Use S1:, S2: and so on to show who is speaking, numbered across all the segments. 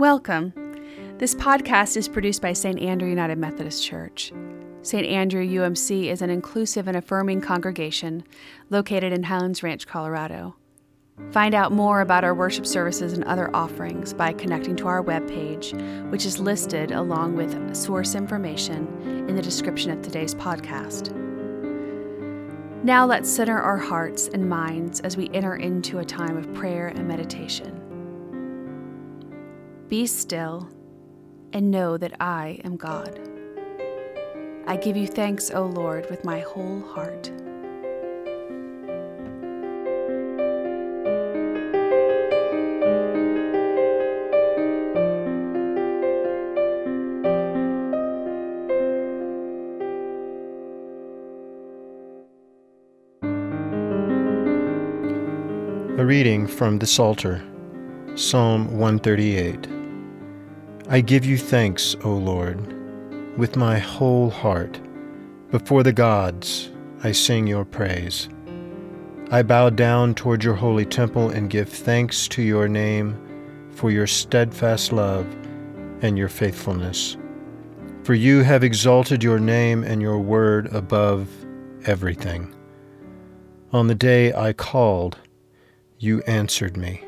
S1: Welcome. This podcast is produced by St. Andrew United Methodist Church. St. Andrew UMC is an inclusive and affirming congregation located in Highlands Ranch, Colorado. Find out more about our worship services and other offerings by connecting to our webpage, which is listed along with source information in the description of today's podcast. Now let's center our hearts and minds as we enter into a time of prayer and meditation. Be still and know that I am God. I give you thanks, O Lord, with my whole heart.
S2: A reading from the Psalter, Psalm 138. I give you thanks, O Lord, with my whole heart. Before the gods, I sing your praise. I bow down toward your holy temple and give thanks to your name for your steadfast love and your faithfulness. For you have exalted your name and your word above everything. On the day I called, you answered me.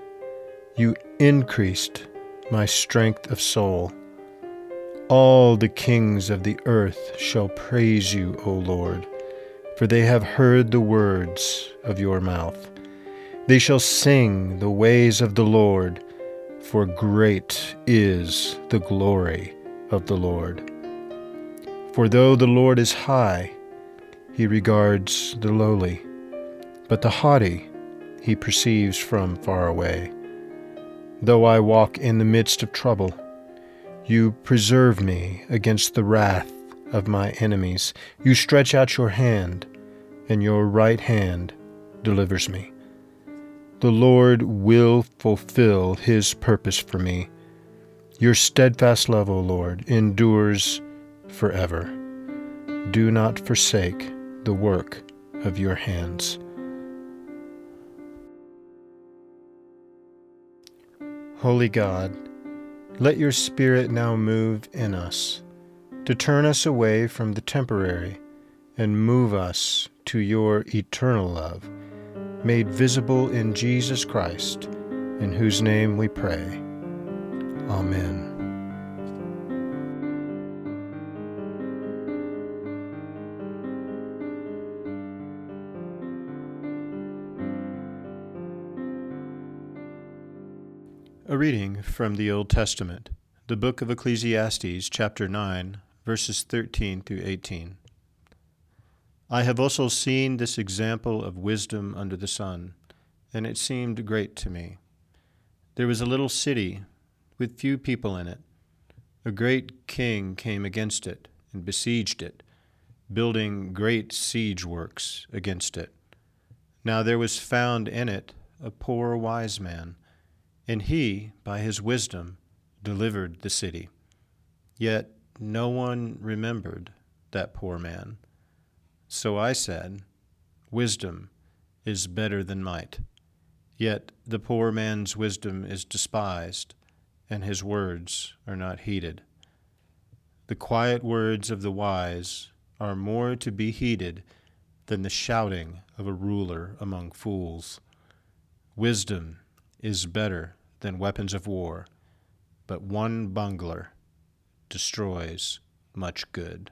S2: You increased my strength of soul. All the kings of the earth shall praise you, O Lord, for they have heard the words of your mouth. They shall sing the ways of the Lord, for great is the glory of the Lord. For though the Lord is high, he regards the lowly, but the haughty he perceives from far away. Though I walk in the midst of trouble, you preserve me against the wrath of my enemies. You stretch out your hand, and your right hand delivers me. The Lord will fulfill his purpose for me. Your steadfast love, O Lord, endures forever. Do not forsake the work of your hands. Holy God, let your Spirit now move in us, to turn us away from the temporary and move us to your eternal love, made visible in Jesus Christ, in whose name we pray. Amen. A reading from the Old Testament, the book of Ecclesiastes, chapter 9, verses 13 through 18. I have also seen this example of wisdom under the sun, and it seemed great to me. There was a little city with few people in it. A great king came against it and besieged it, building great siege works against it. Now there was found in it a poor wise man and he, by his wisdom, delivered the city. Yet no one remembered that poor man. So I said, Wisdom is better than might. Yet the poor man's wisdom is despised, and his words are not heeded. The quiet words of the wise are more to be heeded than the shouting of a ruler among fools. Wisdom is better than weapons of war, but one bungler destroys much good.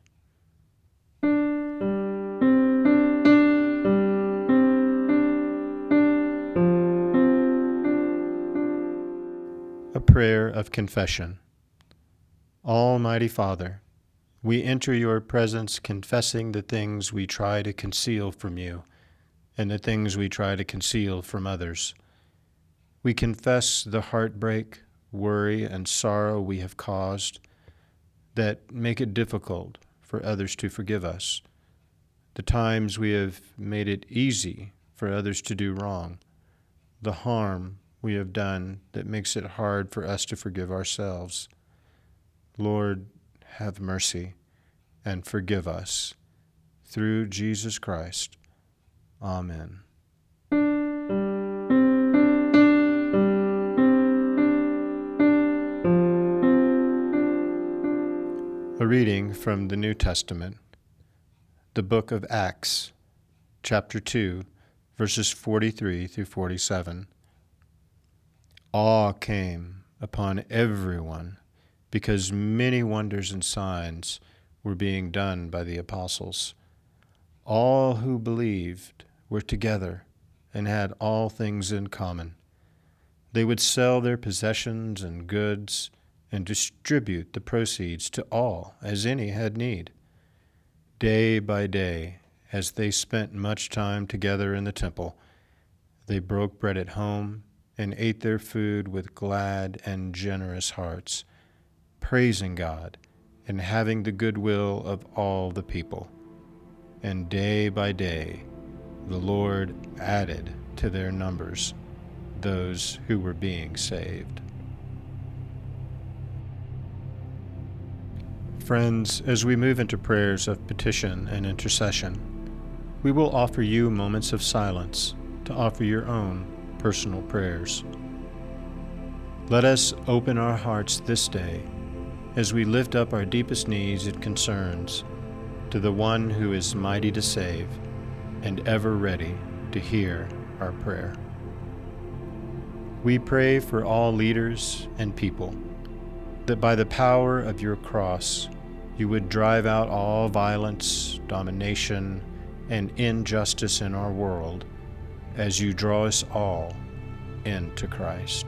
S2: A prayer of confession. Almighty Father, we enter your presence confessing the things we try to conceal from you and the things we try to conceal from others. We confess the heartbreak, worry, and sorrow we have caused that make it difficult for others to forgive us, the times we have made it easy for others to do wrong, the harm we have done that makes it hard for us to forgive ourselves. Lord, have mercy and forgive us. Through Jesus Christ. Amen. From the New Testament, the book of Acts, chapter 2, verses 43 through 47. Awe came upon everyone because many wonders and signs were being done by the apostles. All who believed were together and had all things in common. They would sell their possessions and goods and distribute the proceeds to all as any had need. Day by day, as they spent much time together in the temple, they broke bread at home and ate their food with glad and generous hearts, praising God and having the goodwill of all the people. And day by day, the Lord added to their numbers those who were being saved. Friends, as we move into prayers of petition and intercession, we will offer you moments of silence to offer your own personal prayers. Let us open our hearts this day as we lift up our deepest needs and concerns to the one who is mighty to save and ever ready to hear our prayer. We pray for all leaders and people that by the power of your cross you would drive out all violence, domination, and injustice in our world as you draw us all into Christ.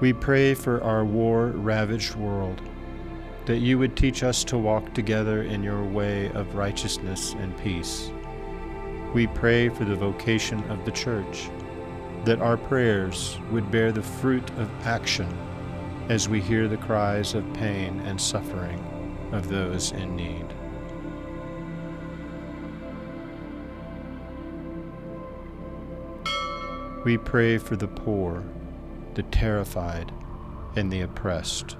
S2: We pray for our war ravaged world, that you would teach us to walk together in your way of righteousness and peace. We pray for the vocation of the church that our prayers would bear the fruit of action as we hear the cries of pain and suffering of those in need. We pray for the poor, the terrified, and the oppressed,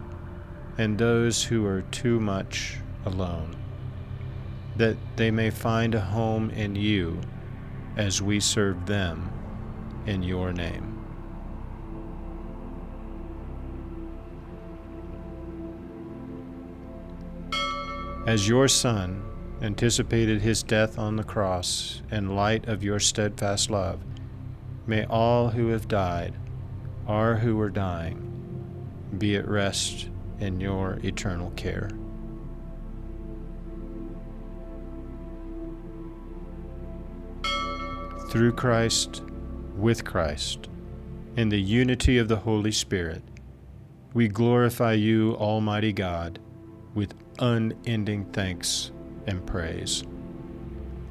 S2: and those who are too much alone, that they may find a home in you as we serve them in your name. As your Son anticipated his death on the cross in light of your steadfast love, may all who have died, or who are dying, be at rest in your eternal care. Through Christ, with Christ, in the unity of the Holy Spirit, we glorify you, Almighty God, with unending thanks and praise.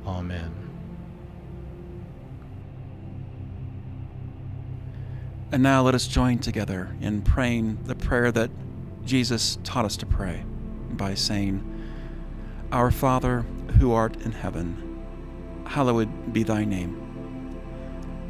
S2: Amen.
S3: And now let us join together in praying the prayer that Jesus taught us to pray by saying, Our Father, who art in heaven, hallowed be thy name.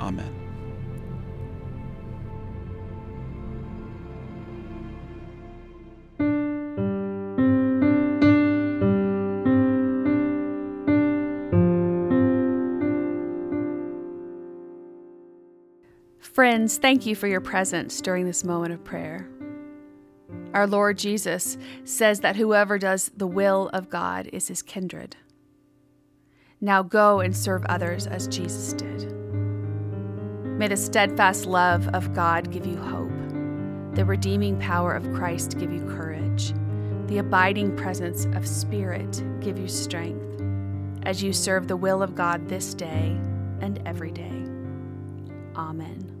S3: Amen.
S1: Friends, thank you for your presence during this moment of prayer. Our Lord Jesus says that whoever does the will of God is his kindred. Now go and serve others as Jesus did. May the steadfast love of God give you hope, the redeeming power of Christ give you courage, the abiding presence of Spirit give you strength as you serve the will of God this day and every day. Amen.